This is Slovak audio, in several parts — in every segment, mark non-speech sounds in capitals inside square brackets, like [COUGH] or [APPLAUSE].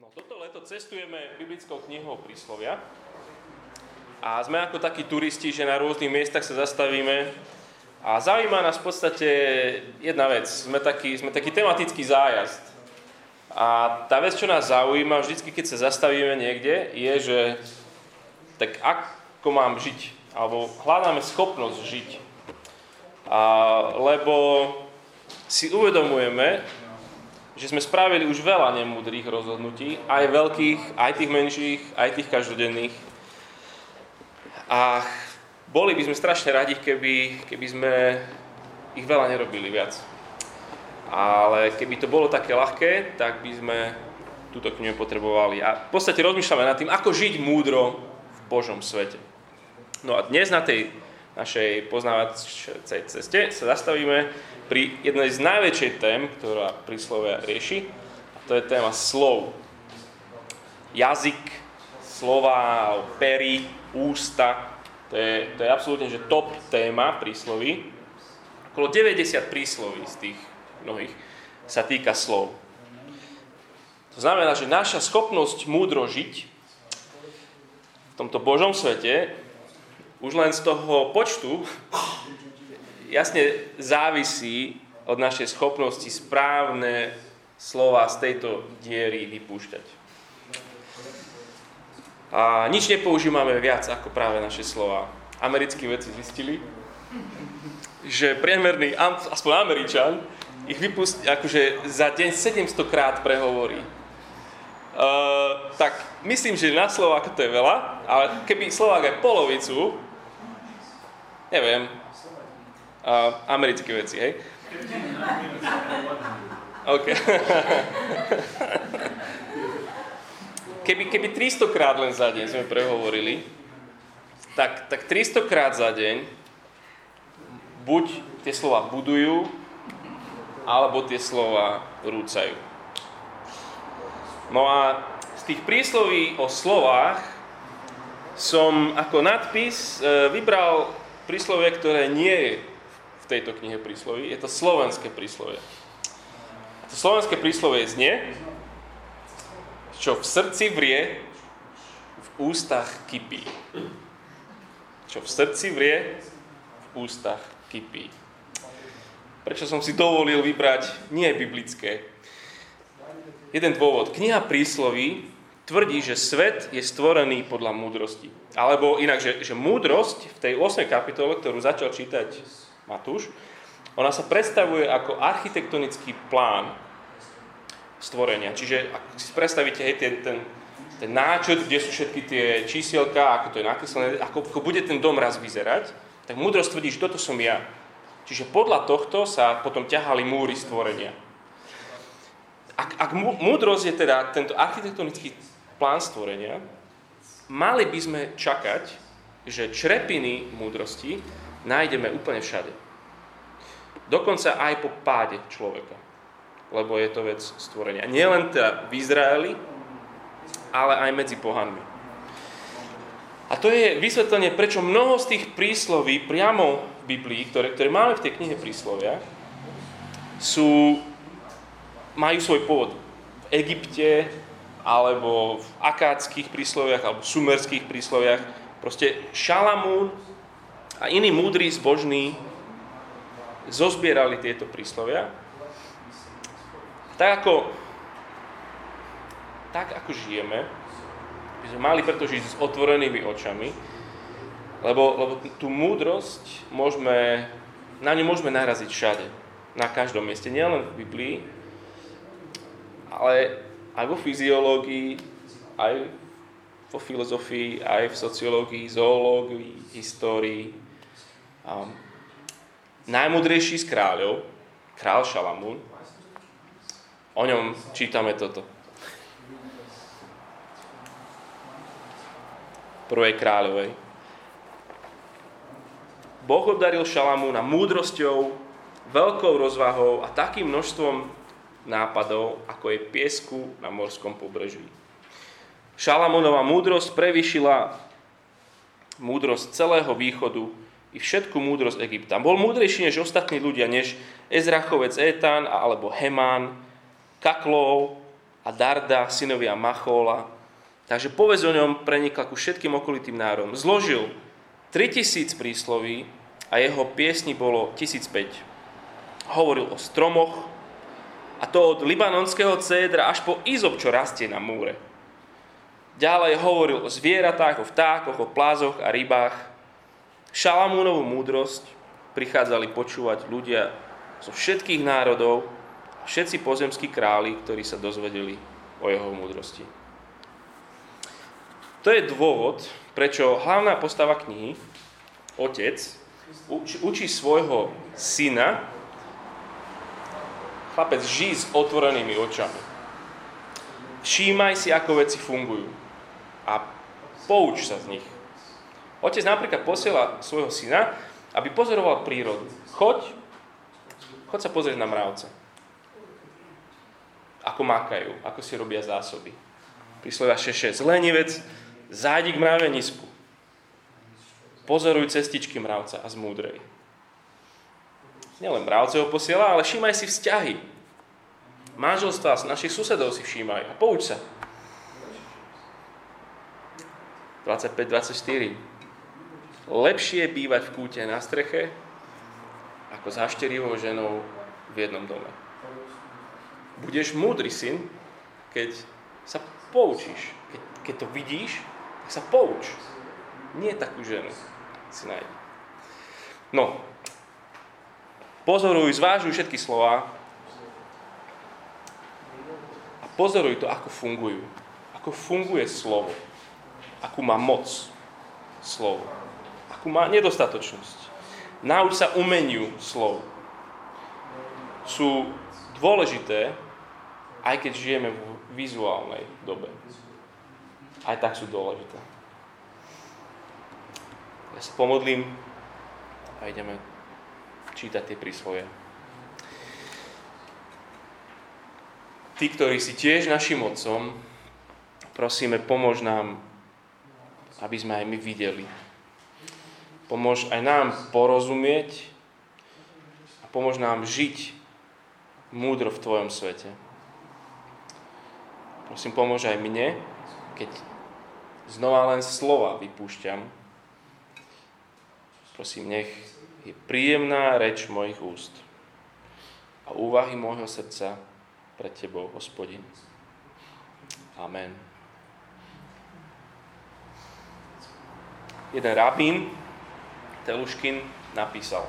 No, toto leto cestujeme biblickou knihou príslovia a sme ako takí turisti, že na rôznych miestach sa zastavíme a zaujíma nás v podstate jedna vec. Sme taký, sme taký tematický zájazd. A tá vec, čo nás zaujíma vždycky, keď sa zastavíme niekde, je, že tak ako mám žiť, alebo hľadáme schopnosť žiť. A, lebo si uvedomujeme, že sme spravili už veľa nemúdrých rozhodnutí, aj veľkých, aj tých menších, aj tých každodenných. A boli by sme strašne radi, keby, keby sme ich veľa nerobili viac. Ale keby to bolo také ľahké, tak by sme túto knihu potrebovali. A v podstate rozmýšľame nad tým, ako žiť múdro v Božom svete. No a dnes na tej našej poznávacej ceste sa zastavíme pri jednej z najväčšej tém, ktorá príslovia rieši, a to je téma slov. Jazyk, slova, pery, ústa, to je, to je absolútne že top téma prísloví. Okolo 90 prísloví z tých mnohých sa týka slov. To znamená, že naša schopnosť múdro žiť v tomto Božom svete už len z toho počtu jasne závisí od našej schopnosti správne slova z tejto diery vypúšťať. A nič nepoužívame viac ako práve naše slova. Americkí vedci zistili, že priemerný, aspoň Američan, ich vypustí, akože za deň 700 krát prehovorí. Uh, tak myslím, že na Slováko to je veľa, ale keby Slovák aj polovicu, neviem, Uh, americké veci, hej? OK. [LAUGHS] keby, keby 300 krát len za deň sme prehovorili, tak, tak 300 krát za deň buď tie slova budujú, alebo tie slova rúcajú. No a z tých prísloví o slovách som ako nadpis e, vybral príslovie, ktoré nie je tejto knihe prísloví. Je to slovenské príslovie. To slovenské príslovie znie, čo v srdci vrie, v ústach kypí. Čo v srdci vrie, v ústach kypí. Prečo som si dovolil vybrať nie biblické? Jeden dôvod. Kniha prísloví tvrdí, že svet je stvorený podľa múdrosti. Alebo inak, že, že múdrosť v tej 8. kapitole, ktorú začal čítať Matúš, ona sa predstavuje ako architektonický plán stvorenia. Čiže ak si predstavíte hej, ten, ten, ten náčrt, kde sú všetky tie čísielka, ako to je nakreslené, ako, ako bude ten dom raz vyzerať, tak múdrosť tvrdí, že toto som ja. Čiže podľa tohto sa potom ťahali múry stvorenia. Ak, ak múdrosť je teda tento architektonický plán stvorenia, mali by sme čakať, že črepiny múdrosti nájdeme úplne všade. Dokonca aj po páde človeka. Lebo je to vec stvorenia. Nielen teda v Izraeli, ale aj medzi pohanmi. A to je vysvetlenie, prečo mnoho z tých prísloví priamo v Biblii, ktoré, ktoré máme v tej knihe príslovia, sú, majú svoj pôvod v Egypte, alebo v akádských prísloviach, alebo sumerských prísloviach. Proste Šalamún a iní múdri, zbožní zozbierali tieto príslovia. Tak ako, tak ako žijeme, by sme mali preto žiť s otvorenými očami, lebo, lebo tú múdrosť môžeme, na ňu môžeme naraziť všade, na každom mieste, nielen v Biblii, ale aj vo fyziológii, aj vo filozofii, aj v sociológii, zoológii, histórii, Um, najmudrejší z kráľov, král Šalamún, o ňom čítame toto. Prvej kráľovej. Boh obdaril Šalamúna múdrosťou, veľkou rozvahou a takým množstvom nápadov, ako je piesku na morskom pobreží. Šalamúnova múdrosť prevyšila múdrosť celého východu i všetku múdrosť Egypta. Bol múdrejší než ostatní ľudia, než Ezrachovec Etan alebo Heman, Kaklov, a Darda, synovia Machola. Takže povedz o ňom prenikla ku všetkým okolitým národom. Zložil 3000 prísloví a jeho piesni bolo 1005. Hovoril o stromoch, a to od libanonského cédra až po izop, čo rastie na múre. Ďalej hovoril o zvieratách, o vtákoch, o plázoch a rybách. Šalamúnovú múdrosť prichádzali počúvať ľudia zo všetkých národov všetci pozemskí králi, ktorí sa dozvedeli o jeho múdrosti. To je dôvod, prečo hlavná postava knihy, otec, učí svojho syna, chlapec, žij s otvorenými očami. Všímaj si, ako veci fungujú a pouč sa z nich. Otec napríklad posiela svojho syna, aby pozoroval prírodu. Choď, choď sa pozrieť na mravce. Ako makajú, ako si robia zásoby. Príslovia 6.6. Lenivec, zájdi k mravenisku. Pozoruj cestičky mravca a zmúdrej. Nielen mravce ho posiela, ale všímaj si vzťahy. Manželstva našich susedov si všímaj a pouč sa. 25-24. Lepšie bývať v kúte na streche, ako s hašterivou ženou v jednom dome. Budeš múdry syn, keď sa poučíš. Keď, keď to vidíš, tak sa pouč. Nie takú ženu si nájde. No, pozoruj, zvážuj všetky slova a pozoruj to, ako fungujú. Ako funguje slovo akú má moc slovo, akú má nedostatočnosť. Nauč sa umeniu slov. Sú dôležité, aj keď žijeme v vizuálnej dobe. Aj tak sú dôležité. Ja sa pomodlím a ideme čítať tie prísloje. Tí, ktorí si tiež našim otcom, prosíme, pomôž nám aby sme aj my videli. Pomôž aj nám porozumieť a pomôž nám žiť múdro v Tvojom svete. Prosím, pomôž aj mne, keď znova len slova vypúšťam. Prosím, nech je príjemná reč mojich úst a úvahy môjho srdca pred Tebou, Hospodin. Amen. jeden rabín, Teluškin, napísal.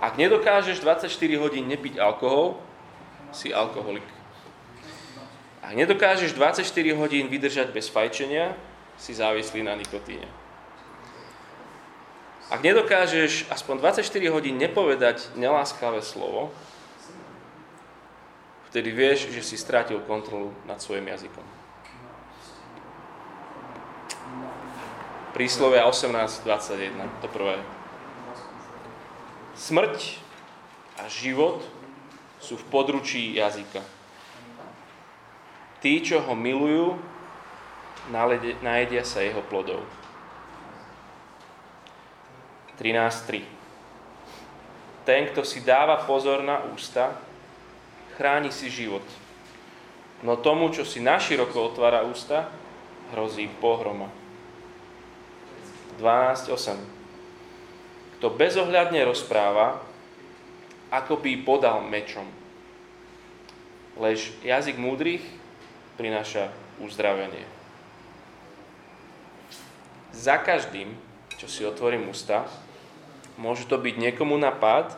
Ak nedokážeš 24 hodín nepiť alkohol, si alkoholik. Ak nedokážeš 24 hodín vydržať bez fajčenia, si závislý na nikotíne. Ak nedokážeš aspoň 24 hodín nepovedať neláskavé slovo, vtedy vieš, že si strátil kontrolu nad svojim jazykom. Príslovia 18.21, to prvé. Smrť a život sú v područí jazyka. Tí, čo ho milujú, najedia sa jeho plodov. 13.3 Ten, kto si dáva pozor na ústa, chráni si život. No tomu, čo si naširoko otvára ústa, hrozí pohroma. 12.8. Kto bezohľadne rozpráva, ako by podal mečom. Lež jazyk múdrych prináša uzdravenie. Za každým, čo si otvorím ústa, môže to byť niekomu na pád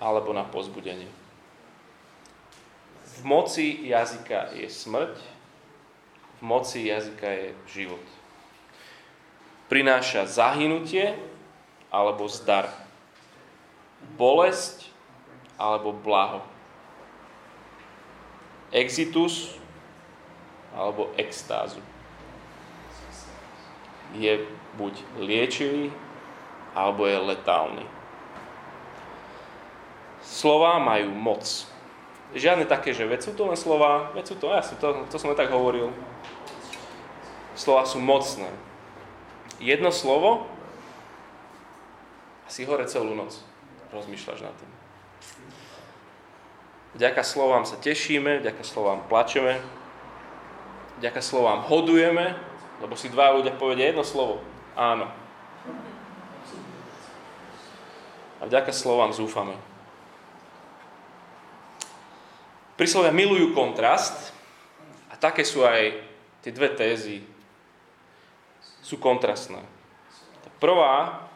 alebo na pozbudenie. V moci jazyka je smrť, v moci jazyka je život prináša zahynutie alebo zdar. Bolesť alebo blaho. Exitus alebo extázu. Je buď liečivý, alebo je letálny. Slová majú moc. Žiadne také, že veď sú to len slova, veď sú to, ja to, to som tak hovoril. Slova sú mocné jedno slovo a si hore celú noc. Rozmýšľaš nad tým. Vďaka slovám sa tešíme, vďaka slovám plačeme, vďaka slovám hodujeme, lebo si dva ľudia povedia jedno slovo. Áno. A vďaka slovám zúfame. Príslovia milujú kontrast a také sú aj tie dve tézy. Sú kontrastné. Prvá,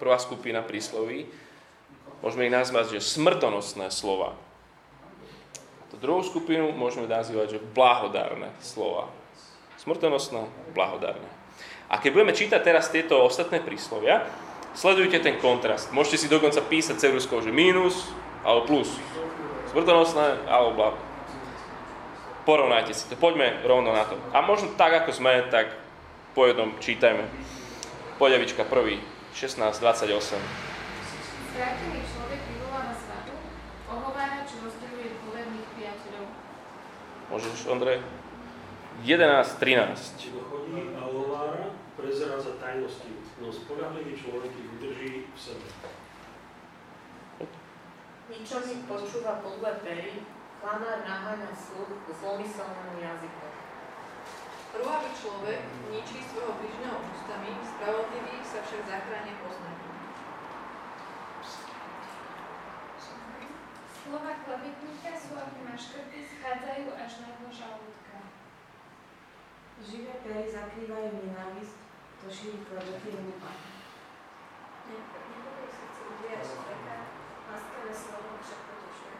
prvá skupina prísloví môžeme ich nazvať, že smrtonosné slova. To druhú skupinu môžeme nazývať, že blahodárne slova. Smrtonosné, blahodárne. A keď budeme čítať teraz tieto ostatné príslovia, sledujte ten kontrast. Môžete si dokonca písať ceruskou, že mínus alebo plus. Smrtonosné alebo. Porovnajte si to. Poďme rovno na to. A možno tak, ako sme, tak po jednom čítajme. Poďavička prvý, 16, 28. Skrátený človek vyvoláva svatu, ohovára, čo rozdeľuje dôverných priateľov. Môžeš, Ondrej? 11, 13. Kto chodí a ohovára, prezráza tajnosti, no spolahlivý človek ich udrží v sebe. Ničomník počúva podle pery, klamár naháňa sluch zlomyselnému jazyku. Rúhavý človek ničí svojho bližného ústami, spravodlivý sa však zachráne poznaním. Slova klebetníka sú ako maškrty, schádzajú až na dno žalúdka. Živé pery zakrývajú nenávisť, to slovo však potešuje.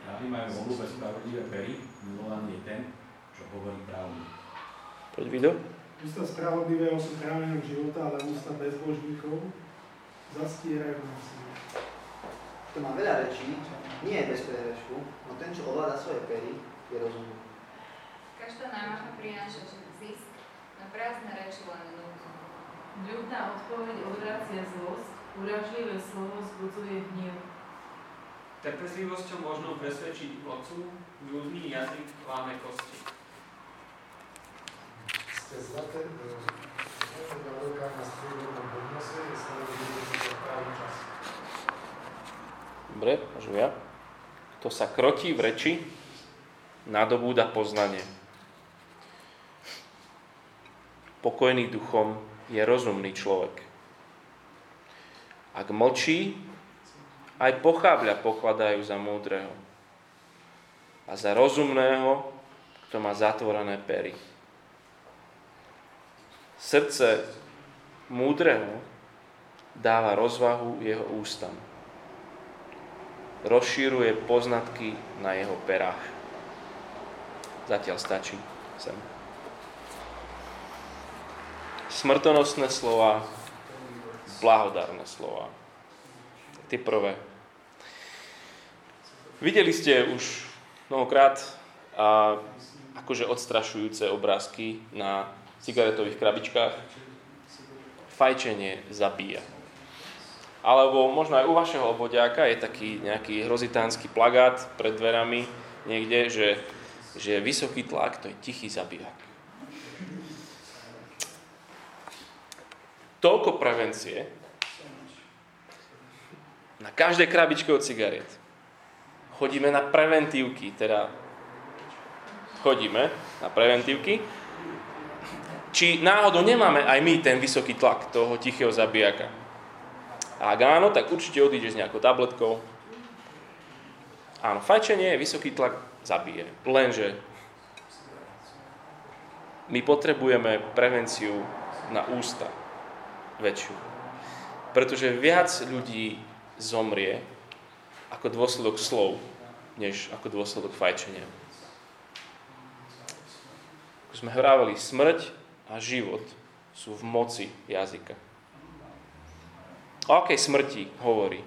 Králi majú v obľúbe spravodlivé pery, milovaný je ten, čo hovorí pravdu. Poď video. Ústa spravodlivého sú chrámenom života, ale ústa bezbožníkov zastierajú násilie. Kto má veľa rečí, nie je bez prehrešku, no ten, čo ovláda svoje pery, je rozumný. Každá námaha prináša zisk, na prázdne reči len núdzu. Ľudná odpoveď odvracia zlosť, uražlivé slovo zbudzuje hnev. Trpezlivosťou možno presvedčiť vodcu, ľudný jazyk kláme kosti. Ste zlaté, na striebornom podnose, je čas. Dobre, môžem ja. Kto sa krotí v reči, nadobúda poznanie. Pokojný duchom je rozumný človek. Ak mlčí, aj pochábľa pokladajú za múdreho. A za rozumného, kto má zatvorené pery. Srdce múdreho dáva rozvahu jeho ústam rozšíruje poznatky na jeho perách. Zatiaľ stačí sem. Smrtonosné slova, blahodárne slova. Tie prvé. Videli ste už mnohokrát a akože odstrašujúce obrázky na cigaretových krabičkách. Fajčenie zabíja. Alebo možno aj u vašeho obvodiaka je taký nejaký hrozitánsky plagát pred dverami niekde, že, že vysoký tlak to je tichý zabijak. Toľko prevencie na každej krabičke od cigariet. Chodíme na preventívky, teda chodíme na preventívky, či náhodou nemáme aj my ten vysoký tlak toho tichého zabijaka. A ak áno, tak určite odídeš s nejakou tabletkou. Áno, fajčenie, vysoký tlak zabije. Lenže my potrebujeme prevenciu na ústa väčšiu. Pretože viac ľudí zomrie ako dôsledok slov, než ako dôsledok fajčenia. Ako sme hrávali, smrť a život sú v moci jazyka. O akej smrti hovorí?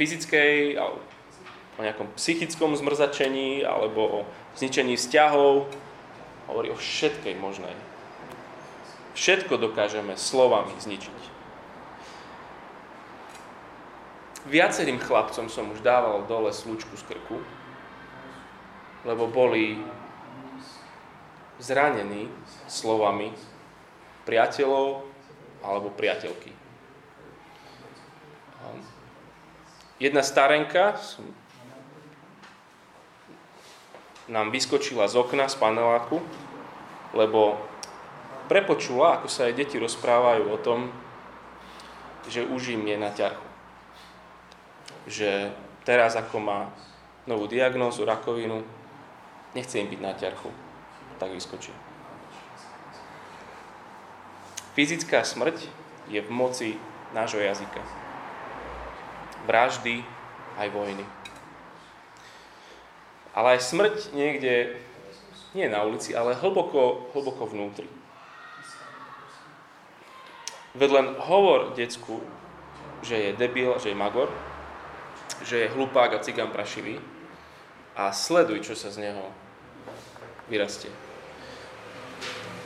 Fyzickej, o nejakom psychickom zmrzačení, alebo o zničení vzťahov. Hovorí o všetkej možnej. Všetko dokážeme slovami zničiť. Viacerým chlapcom som už dával dole slučku z krku, lebo boli zranení slovami priateľov alebo priateľky. Jedna starenka nám vyskočila z okna, z paneláku, lebo prepočula, ako sa aj deti rozprávajú o tom, že už im je na ťarchu. Že teraz, ako má novú diagnózu, rakovinu, nechce im byť na ťarchu, tak vyskočí. Fyzická smrť je v moci nášho jazyka. Vraždy aj vojny. Ale aj smrť niekde, nie na ulici, ale hlboko, hlboko vnútri. Veď len hovor decku, že je debil, že je magor, že je hlupák a cigán prašivý a sleduj, čo sa z neho vyrastie.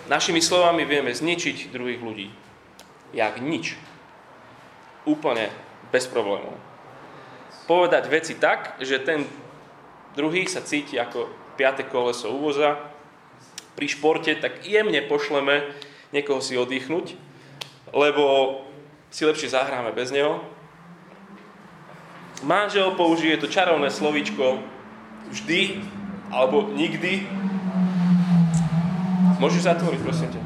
Našimi slovami vieme zničiť druhých ľudí. Jak nič. Úplne bez problémov. Povedať veci tak, že ten druhý sa cíti ako piate koleso uvoza. Pri športe tak jemne pošleme niekoho si oddychnúť, lebo si lepšie zahráme bez neho. Manžel použije to čarovné slovíčko vždy alebo nikdy, Môžeš zatvoriť, prosím ťa.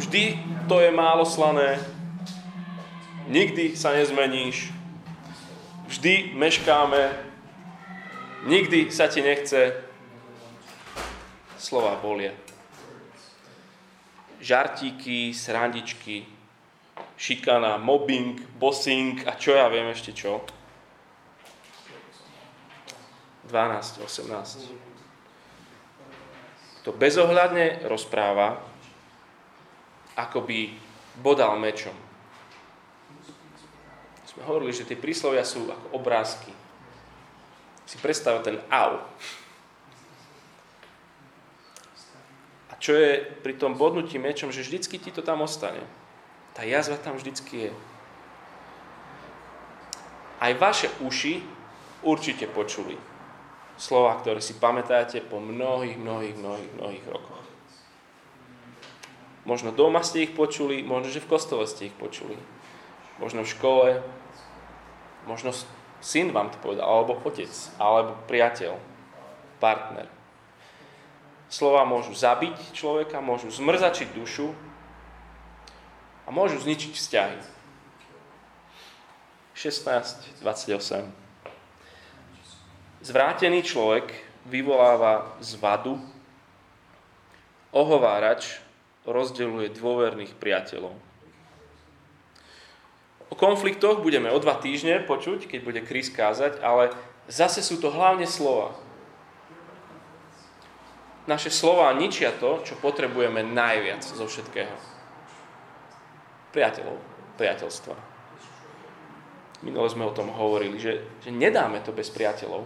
Vždy to je málo slané. Nikdy sa nezmeníš. Vždy meškáme. Nikdy sa ti nechce. Slova bolia. Žartíky, srandičky, šikana, mobbing, bossing a čo ja viem ešte čo. 12, 18 to bezohľadne rozpráva, ako by bodal mečom. Sme hovorili, že tie príslovia sú ako obrázky. Si predstav ten au. A čo je pri tom bodnutí mečom, že vždycky ti to tam ostane. Tá jazva tam vždycky je. Aj vaše uši určite počuli slova, ktoré si pamätáte po mnohých, mnohých, mnohých, mnohých rokoch. Možno doma ste ich počuli, možno, že v kostole ste ich počuli. Možno v škole, možno syn vám to povedal, alebo otec, alebo priateľ, partner. Slova môžu zabiť človeka, môžu zmrzačiť dušu a môžu zničiť vzťahy. 16, 28. Zvrátený človek vyvoláva zvadu, ohovárač rozdeluje dôverných priateľov. O konfliktoch budeme o dva týždne počuť, keď bude Kris kázať, ale zase sú to hlavne slova. Naše slova ničia to, čo potrebujeme najviac zo všetkého. Priateľov, priateľstva. Minule sme o tom hovorili, že, že nedáme to bez priateľov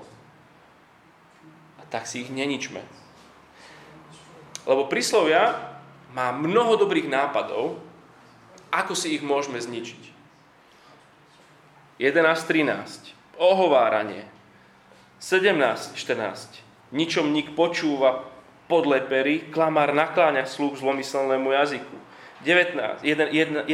tak si ich neničme. Lebo príslovia má mnoho dobrých nápadov, ako si ich môžeme zničiť. 11.13. Ohováranie. 17.14. Ničom nik počúva podle pery, klamár nakláňa sluch zlomyselnému jazyku. 19.9.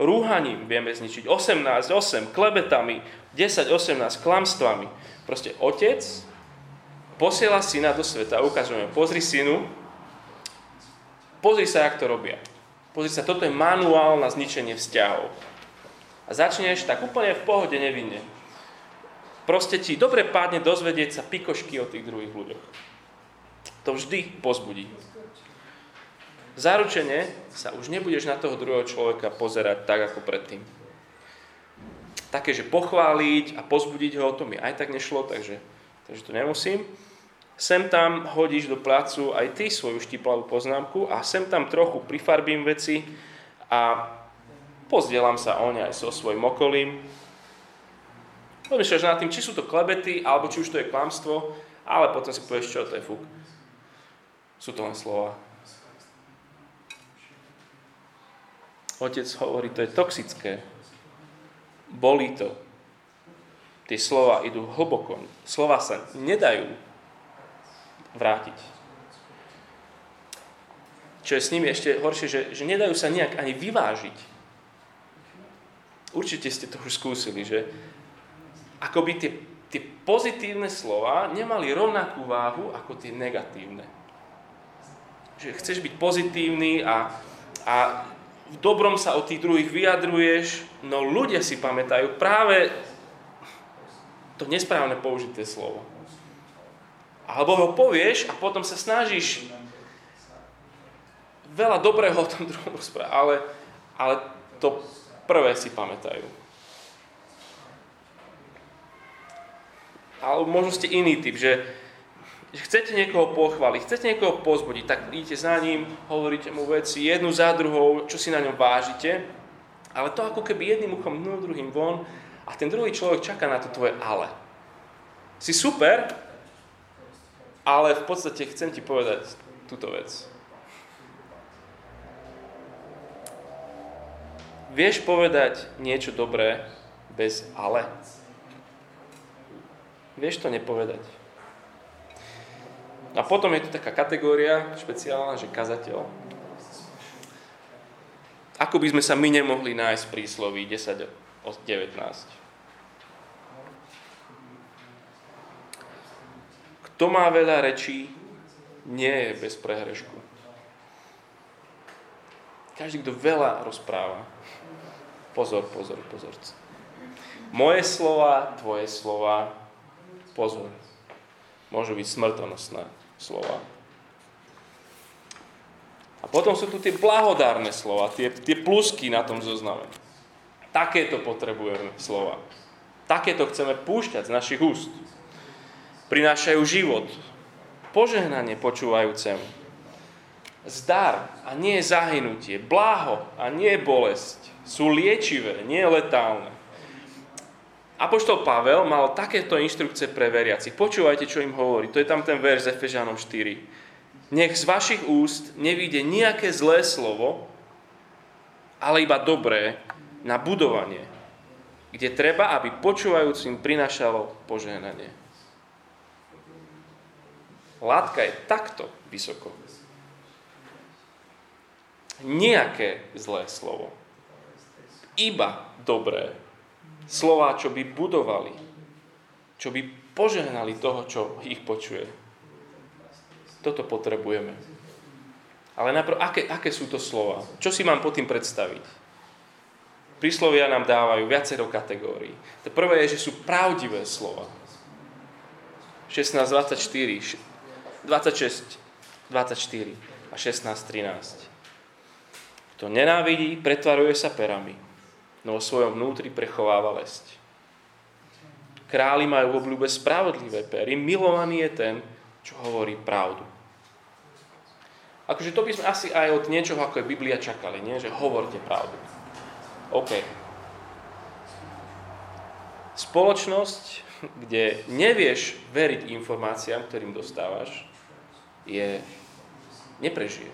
Rúhaním vieme zničiť. 18.8. Klebetami. 10.18. Klamstvami. Proste otec posiela syna do sveta a ukazujeme, pozri synu, pozri sa, jak to robia. Pozri sa, toto je manuál na zničenie vzťahov. A začneš tak úplne v pohode nevinne. Proste ti dobre pádne dozvedieť sa pikošky o tých druhých ľuďoch. To vždy pozbudí. Zaručene sa už nebudeš na toho druhého človeka pozerať tak, ako predtým. Také, že pochváliť a pozbudiť ho, to mi aj tak nešlo, takže, takže to nemusím sem tam hodíš do placu aj ty svoju štiplavú poznámku a sem tam trochu prifarbím veci a pozdielam sa o ne aj so svojim okolím. Pomýšľaš nad tým, či sú to klebety, alebo či už to je klamstvo, ale potom si povieš, čo to je fuk. Sú to len slova. Otec hovorí, to je toxické. Bolí to. Tie slova idú hlboko. Slova sa nedajú vrátiť. Čo je s nimi ešte horšie, že, že nedajú sa nejak ani vyvážiť. určite ste to už skúsili, že akoby tie, tie pozitívne slova nemali rovnakú váhu ako tie negatívne. Že chceš byť pozitívny a, a v dobrom sa o tých druhých vyjadruješ, no ľudia si pamätajú práve to nesprávne použité slovo. Alebo ho povieš a potom sa snažíš veľa dobrého o tom druhom rozprávať, ale, ale to prvé si pamätajú. Ale možno ste iný typ, že chcete niekoho pochváliť, chcete niekoho pozbudiť, tak idete za ním, hovoríte mu veci jednu za druhou, čo si na ňom vážite, ale to ako keby jedným uchom dnu, druhým von a ten druhý človek čaká na to tvoje ale. Si super, ale v podstate chcem ti povedať túto vec. Vieš povedať niečo dobré bez ale? Vieš to nepovedať. A potom je tu taká kategória špeciálna, že kazateľ. Ako by sme sa my nemohli nájsť v prísloví 10 od 19. Kto má veľa rečí, nie je bez prehrešku. Každý, kto veľa rozpráva, pozor, pozor, pozor. Moje slova, tvoje slova, pozor, môžu byť smrtonosné slova. A potom sú tu tie blahodárne slova, tie, tie plusky na tom zozname. Takéto potrebujeme slova. Takéto chceme púšťať z našich úst. Prinášajú život, požehnanie počúvajúcemu. Zdar a nie zahynutie, bláho a nie bolesť. Sú liečivé, nie letálne. Apoštol Pavel mal takéto inštrukcie pre veriacich. Počúvajte, čo im hovorí. To je tam ten verš z Efežanom 4. Nech z vašich úst nevíde nejaké zlé slovo, ale iba dobré na budovanie, kde treba, aby počúvajúcim prinašalo požehnanie. Látka je takto vysoko. Nejaké zlé slovo. Iba dobré slova, čo by budovali, čo by požehnali toho, čo ich počuje. Toto potrebujeme. Ale najprv, aké, aké sú to slova? Čo si mám pod tým predstaviť? Príslovia nám dávajú viacero kategórií. To prvé je, že sú pravdivé slova. 16, 24, 26, 24 a 16, 13. Kto nenávidí, pretvaruje sa perami no vo svojom vnútri prechováva lesť. Králi majú v obľúbe spravodlivé pery, milovaný je ten, čo hovorí pravdu. Akože to by sme asi aj od niečoho, ako je Biblia, čakali, nie? že hovorte pravdu. OK. Spoločnosť, kde nevieš veriť informáciám, ktorým dostávaš, je, neprežije.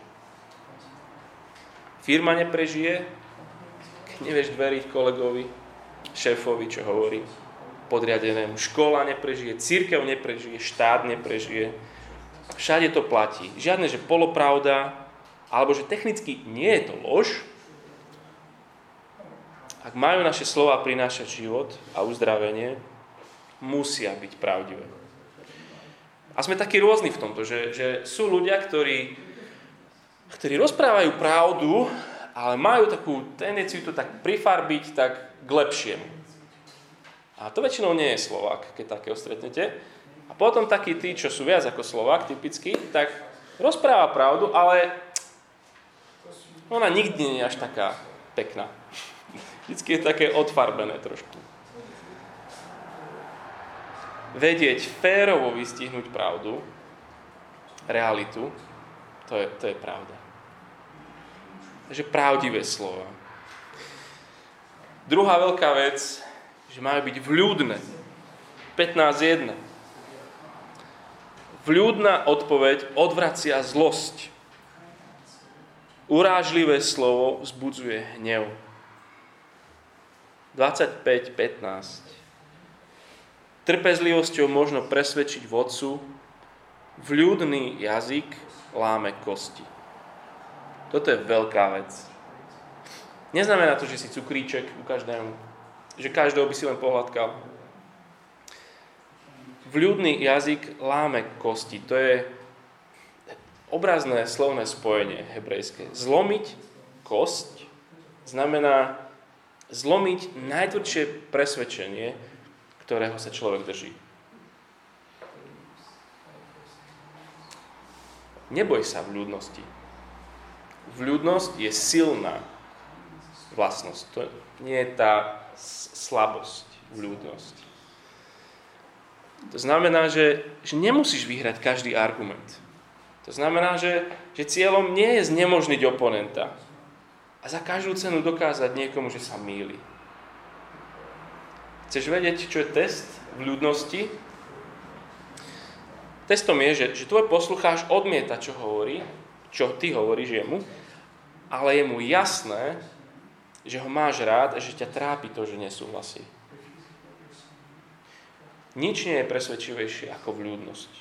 Firma neprežije, nevieš veriť kolegovi, šéfovi, čo hovorí, podriadenému. Škola neprežije, církev neprežije, štát neprežije. Všade to platí. Žiadne, že polopravda, alebo že technicky nie je to lož. Ak majú naše slova prinášať život a uzdravenie, musia byť pravdivé. A sme takí rôzni v tomto, že, že sú ľudia, ktorí, ktorí rozprávajú pravdu, ale majú takú tendenciu to tak prifarbiť tak k lepšiemu. A to väčšinou nie je Slovák, keď takého stretnete. A potom takí tí, čo sú viac ako Slovák, typicky, tak rozpráva pravdu, ale ona nikdy nie je až taká pekná. Vždycky je také odfarbené trošku. Vedieť férovo vystihnúť pravdu, realitu, to je, to je pravda. Takže pravdivé slova. Druhá veľká vec, že majú byť vľúdne. 15.1. Vľúdna odpoveď odvracia zlosť. Urážlivé slovo vzbudzuje hnev. 25.15. Trpezlivosťou možno presvedčiť vodcu, vľúdny jazyk láme kosti. Toto je veľká vec. Neznamená to, že si cukríček u každému, že každého by si len pohľadkal. Vľudný jazyk láme kosti. To je obrazné slovné spojenie hebrejské. Zlomiť kosť znamená zlomiť najtvrdšie presvedčenie, ktorého sa človek drží. Neboj sa v ľudnosti. Vľudnosť je silná vlastnosť. To nie je tá slabosť, vľudnosť. To znamená, že, že nemusíš vyhrať každý argument. To znamená, že, že cieľom nie je znemožniť oponenta a za každú cenu dokázať niekomu, že sa míli. Chceš vedieť, čo je test v ľudnosti? Testom je, že, že tvoj poslucháč odmieta, čo hovorí, čo ty hovoríš jemu, ale je mu jasné, že ho máš rád a že ťa trápi to, že nesúhlasí. Nič nie je presvedčivejšie ako vľúdnosť.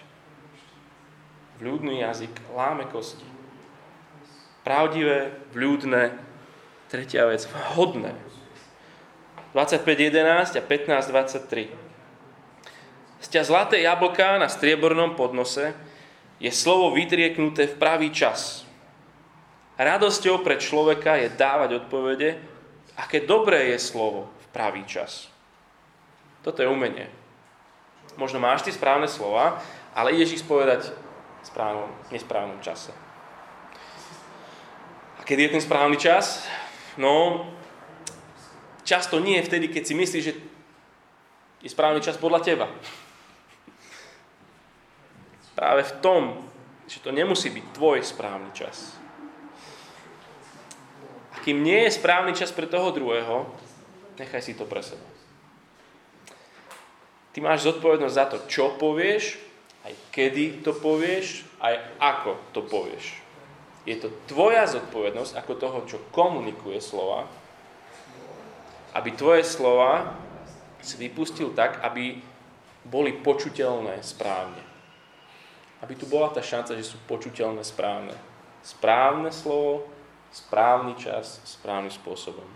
Vľúdny jazyk láme kosti. Pravdivé, vľúdne, tretia vec, vhodné. 25.11 a 15.23. Z zlaté jablka na striebornom podnose je slovo vytrieknuté v pravý čas. Radosťou pre človeka je dávať odpovede, aké dobré je slovo v pravý čas. Toto je umenie. Možno máš ty správne slova, ale ideš ich spovedať v správnom, nesprávnom čase. A kedy je ten správny čas? No, často nie je vtedy, keď si myslíš, že je správny čas podľa teba. Práve v tom, že to nemusí byť tvoj správny čas. A kým nie je správny čas pre toho druhého, nechaj si to pre seba. Ty máš zodpovednosť za to, čo povieš, aj kedy to povieš, aj ako to povieš. Je to tvoja zodpovednosť ako toho, čo komunikuje slova, aby tvoje slova si vypustil tak, aby boli počuteľné správne aby tu bola tá šanca, že sú počuteľné správne. Správne slovo, správny čas, správnym spôsobom.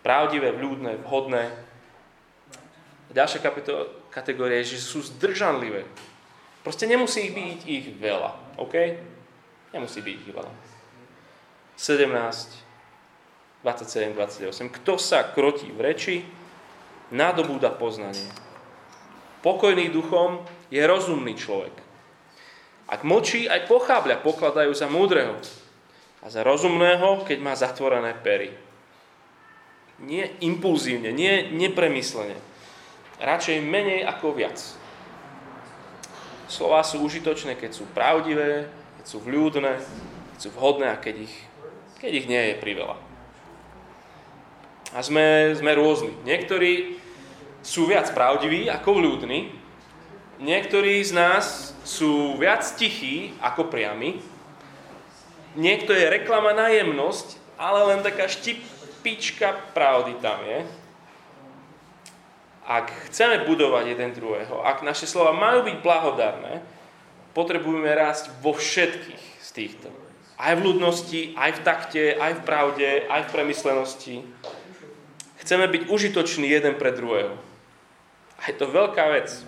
Pravdivé, vľúdne, vhodné. Ďalšia kategória je, že sú zdržanlivé. Proste nemusí ich byť ich veľa. OK? Nemusí byť ich veľa. 17, 27, 28. Kto sa krotí v reči, nadobúda poznanie. Pokojný duchom je rozumný človek. Ak mlčí, aj pochábľa pokladajú za múdreho a za rozumného, keď má zatvorené pery. Nie impulzívne, nie nepremyslene. Radšej menej ako viac. Slová sú užitočné, keď sú pravdivé, keď sú vľúdne, keď sú vhodné a keď ich, keď ich nie je priveľa. A sme, sme rôzni. Niektorí sú viac pravdiví ako vľúdni, niektorí z nás sú viac tichí ako priamy. Niekto je reklama na jemnosť, ale len taká štipička pravdy tam je. Ak chceme budovať jeden druhého, ak naše slova majú byť blahodarné, potrebujeme rásť vo všetkých z týchto. Aj v ľudnosti, aj v takte, aj v pravde, aj v premyslenosti. Chceme byť užitoční jeden pre druhého. A je to veľká vec.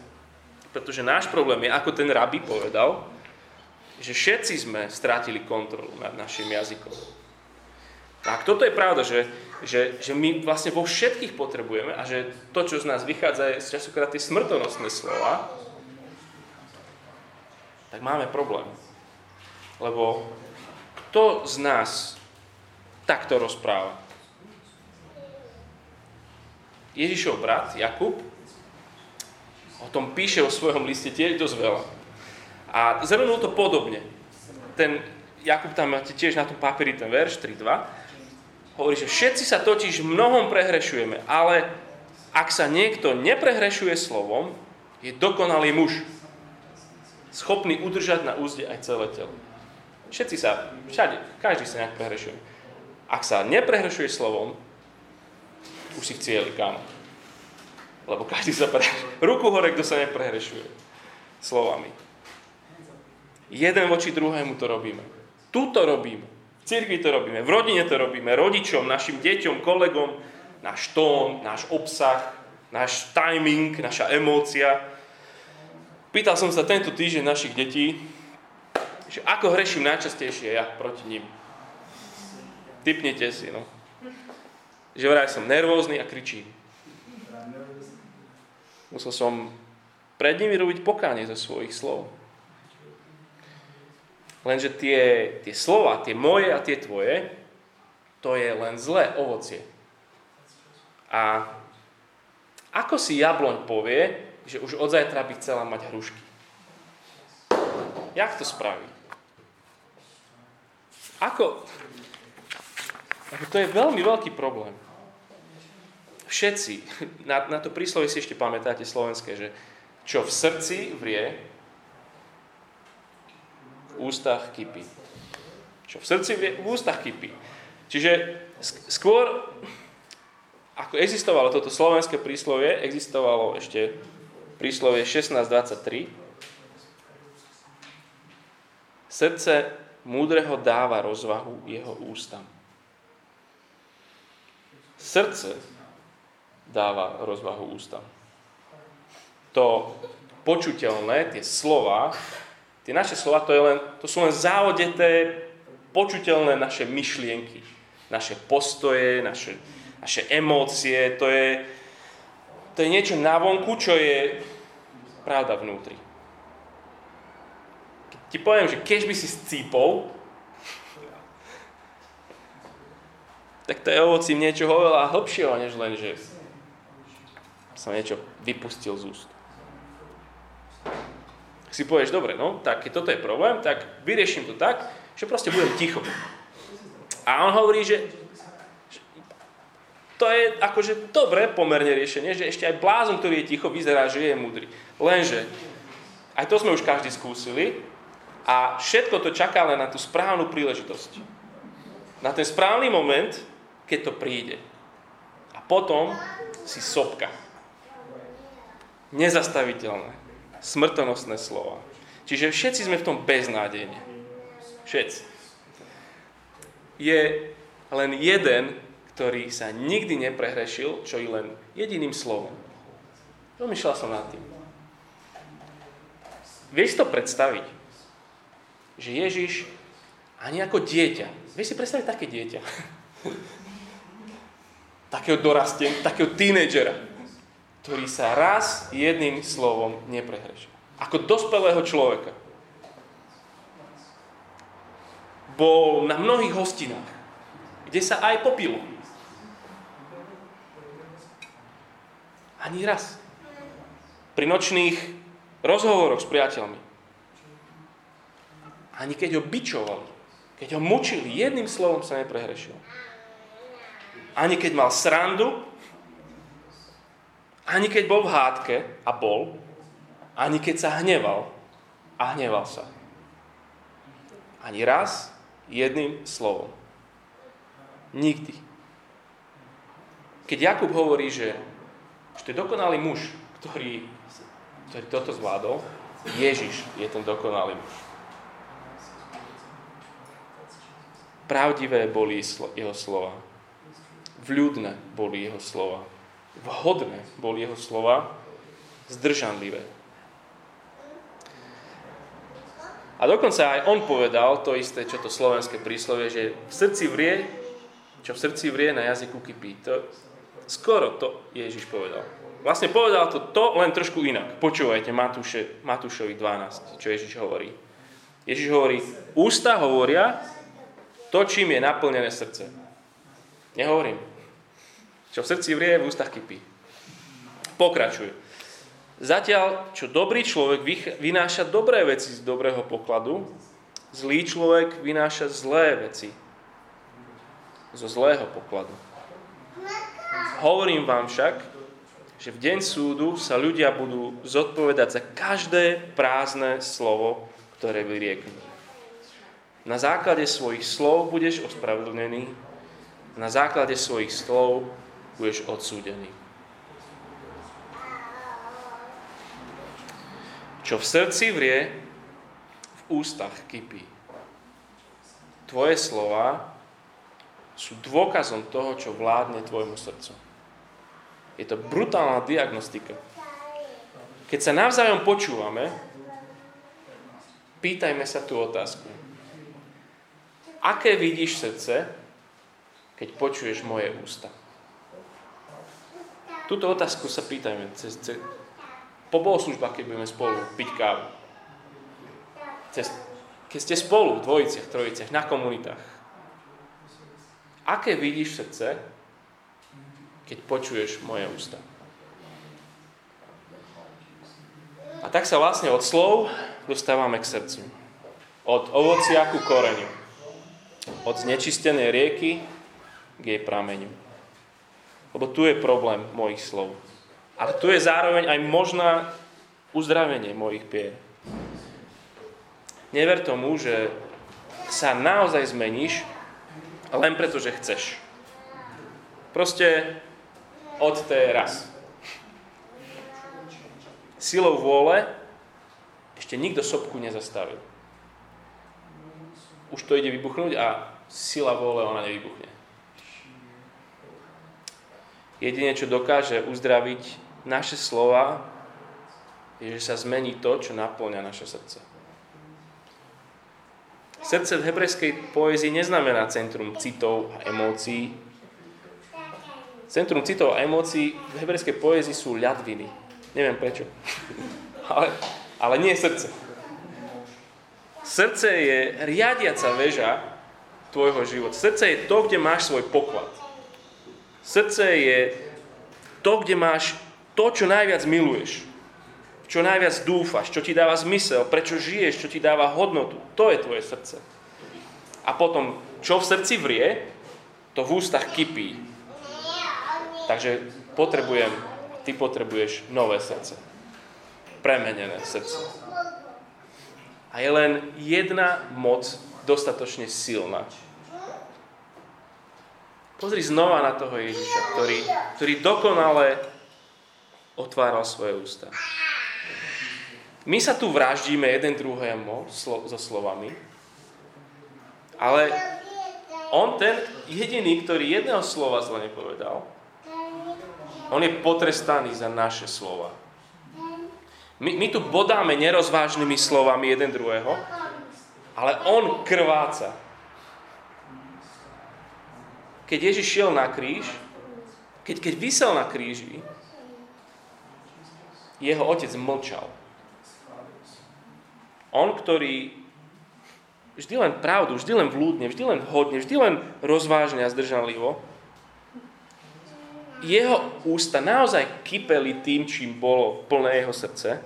Pretože náš problém je, ako ten rabi povedal, že všetci sme strátili kontrolu nad našim jazykom. A ak toto je pravda, že, že, že my vlastne vo všetkých potrebujeme a že to, čo z nás vychádza, je z časokrát tie smrtonosné slova, tak máme problém. Lebo kto z nás takto rozpráva? Ježišov brat Jakub o tom píše o svojom liste tiež dosť veľa. A zhrnul to podobne. Ten Jakub tam máte tiež na tom papieri ten verš 3.2. Hovorí, že všetci sa totiž mnohom prehrešujeme, ale ak sa niekto neprehrešuje slovom, je dokonalý muž. Schopný udržať na úzde aj celé telo. Všetci sa, všade, každý sa nejak prehrešuje. Ak sa neprehrešuje slovom, už si v cieli, kámo. Lebo každý sa pre... Ruku hore, kto sa neprehrešuje. Slovami. Jeden voči druhému to robíme. Tu to robíme. V cirkvi to robíme, v rodine to robíme, rodičom, našim deťom, kolegom, náš tón, náš obsah, náš timing, naša emócia. Pýtal som sa tento týždeň našich detí, že ako hreším najčastejšie ja proti ním. Typnite si, no. Že vraj som nervózny a kričím. Musel som pred nimi robiť pokánie zo svojich slov. Lenže tie, tie slova, tie moje a tie tvoje, to je len zlé ovocie. A ako si jabloň povie, že už od zajtra by chcela mať hrušky? Jak to spraví? Ako? To je veľmi veľký problém. Všetci, na, na to príslovie si ešte pamätáte slovenské, že čo v srdci vrie, ústach kypí. Čo v srdci v ústach kypí. Čiže skôr, ako existovalo toto slovenské príslovie, existovalo ešte príslovie 1623. Srdce múdreho dáva rozvahu jeho ústam. Srdce dáva rozvahu ústam. To počuteľné, tie slova, Tie naše slova to, je len, to sú len záodeté, počuteľné naše myšlienky, naše postoje, naše, naše emócie. To je, to je niečo na vonku, čo je pravda vnútri. Keď ti poviem, že keď by si scípol, tak to je ovocím niečoho oveľa hlbšieho, než len, že som niečo vypustil z úst si povieš, dobre, no, tak keď toto je problém, tak vyrieším to tak, že proste budem ticho. A on hovorí, že to je akože dobré pomerne riešenie, že ešte aj blázon, ktorý je ticho, vyzerá, že je múdry. Lenže, aj to sme už každý skúsili a všetko to čaká len na tú správnu príležitosť. Na ten správny moment, keď to príde. A potom si sopka. Nezastaviteľné smrtonosné slova. Čiže všetci sme v tom beznádejne. Všetci. Je len jeden, ktorý sa nikdy neprehrešil, čo i len jediným slovom. Rozmýšľal som nad tým. Vieš to predstaviť, že Ježiš ani ako dieťa, vieš si predstaviť také dieťa, [LAUGHS] takého dorasten, takého tínedžera, ktorý sa raz jedným slovom neprehrešil. Ako dospelého človeka. Bol na mnohých hostinách, kde sa aj popilo. Ani raz. Pri nočných rozhovoroch s priateľmi. Ani keď ho bičovali, keď ho mučili, jedným slovom sa neprehrešil. Ani keď mal srandu, ani keď bol v hádke, a bol, ani keď sa hneval, a hneval sa. Ani raz, jedným slovom. Nikdy. Keď Jakub hovorí, že, že to je dokonalý muž, ktorý, ktorý toto zvládol, Ježiš je ten dokonalý muž. Pravdivé boli jeho slova. Vľudné boli jeho slova vhodné boli jeho slova, zdržanlivé. A dokonca aj on povedal to isté, čo to slovenské príslovie, že v srdci vrie, čo v srdci vrie, na jazyku kypí. To, skoro to Ježiš povedal. Vlastne povedal to, to len trošku inak. Počúvajte Matúše, Matúšovi 12, čo Ježiš hovorí. Ježiš hovorí, ústa hovoria to, čím je naplnené srdce. Nehovorím, čo v srdci vrie, v ústach kypí. Pokračuje. Zatiaľ, čo dobrý človek vynáša dobré veci z dobrého pokladu, zlý človek vynáša zlé veci zo zlého pokladu. Hovorím vám však, že v deň súdu sa ľudia budú zodpovedať za každé prázdne slovo, ktoré vyrieknú. Na základe svojich slov budeš ospravedlnený, na základe svojich slov budeš odsúdený. Čo v srdci vrie, v ústach kypí. tvoje slova sú dôkazom toho, čo vládne tvojmu srdcu. Je to brutálna diagnostika. Keď sa navzájom počúvame, pýtajme sa tú otázku. Aké vidíš srdce, keď počuješ moje ústa? Túto otázku sa pýtajme cez, cez, po bohoslužbách, keď budeme spolu piť kávu. Cez, keď ste spolu v dvojiciach, trojiciach, na komunitách. Aké vidíš srdce, keď počuješ moje ústa? A tak sa vlastne od slov dostávame k srdcu. Od ovocia ku koreňu. Od znečistenej rieky k jej prameňu. Lebo tu je problém mojich slov. Ale tu je zároveň aj možná uzdravenie mojich pier. Never tomu, že sa naozaj zmeníš len preto, že chceš. Proste od teraz. Silou vôle ešte nikto sopku nezastavil. Už to ide vybuchnúť a sila vôle ona nevybuchne. Jedine, čo dokáže uzdraviť naše slova, je, že sa zmení to, čo naplňa naše srdce. Srdce v hebrejskej poézii neznamená centrum citov a emócií. Centrum citov a emócií v hebrejskej poézii sú ľadviny. Neviem prečo. [LAUGHS] ale, ale nie srdce. Srdce je riadiaca väža tvojho života. Srdce je to, kde máš svoj poklad. Srdce je to, kde máš to, čo najviac miluješ čo najviac dúfaš, čo ti dáva zmysel, prečo žiješ, čo ti dáva hodnotu. To je tvoje srdce. A potom, čo v srdci vrie, to v ústach kypí. Takže potrebujem, ty potrebuješ nové srdce. Premenené srdce. A je len jedna moc dostatočne silná. Pozri znova na toho Ježiša, ktorý, ktorý dokonale otváral svoje ústa. My sa tu vraždíme jeden druhému slo- so slovami, ale on ten jediný, ktorý jedného slova zle nepovedal, on je potrestaný za naše slova. My, my tu bodáme nerozvážnymi slovami jeden druhého, ale on krváca. Keď Ježiš šiel na kríž, keď, keď vysel na kríži, jeho otec mlčal. On, ktorý vždy len pravdu, vždy len vľúdne, vždy len vhodne, vždy len rozvážne a zdržanlivo, jeho ústa naozaj kypeli tým, čím bolo plné jeho srdce.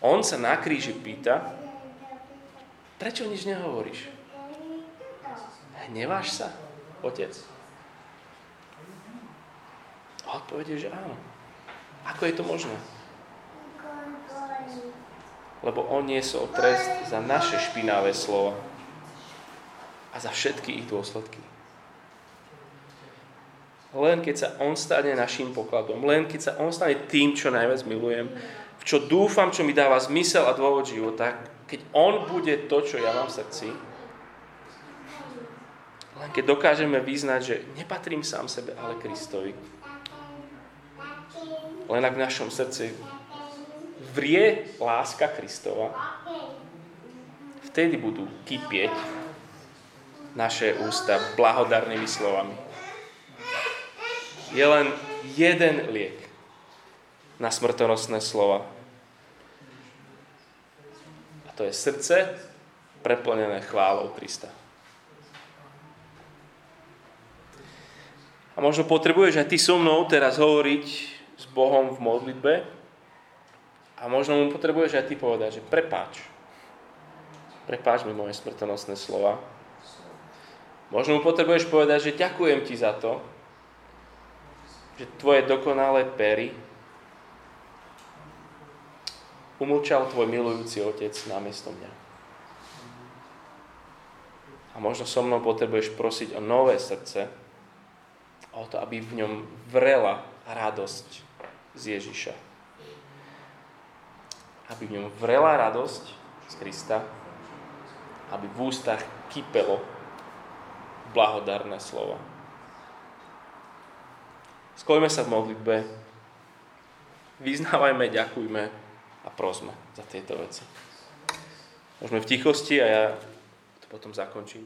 On sa na kríži pýta, prečo nič nehovoríš? Hneváš sa, otec? A odpovede, že áno. Ako je to možné? lebo on niesol trest za naše špinavé slova a za všetky ich dôsledky. Len keď sa on stane našim pokladom, len keď sa on stane tým, čo najviac milujem, v čo dúfam, čo mi dáva zmysel a dôvod života, keď on bude to, čo ja mám v srdci, len keď dokážeme vyznať, že nepatrím sám sebe, ale Kristovi. Len ak v našom srdci vrie láska Kristova, vtedy budú kypieť naše ústa blahodarnými slovami. Je len jeden liek na smrtonosné slova. A to je srdce preplnené chválou Krista. A možno potrebuješ aj ty so mnou teraz hovoriť s Bohom v modlitbe, a možno mu potrebuješ aj ty povedať, že prepáč. Prepáč mi moje smrtonosné slova. Možno mu potrebuješ povedať, že ďakujem ti za to, že tvoje dokonalé pery umlčal tvoj milujúci otec namiesto mňa. A možno so mnou potrebuješ prosiť o nové srdce, o to, aby v ňom vrela radosť z Ježiša aby v ňom vrela radosť z Krista aby v ústach kypelo blahodarné slova. Skojme sa v modlitbe, vyznávajme, ďakujme a prosme za tieto veci. Môžeme v tichosti a ja to potom zakončím.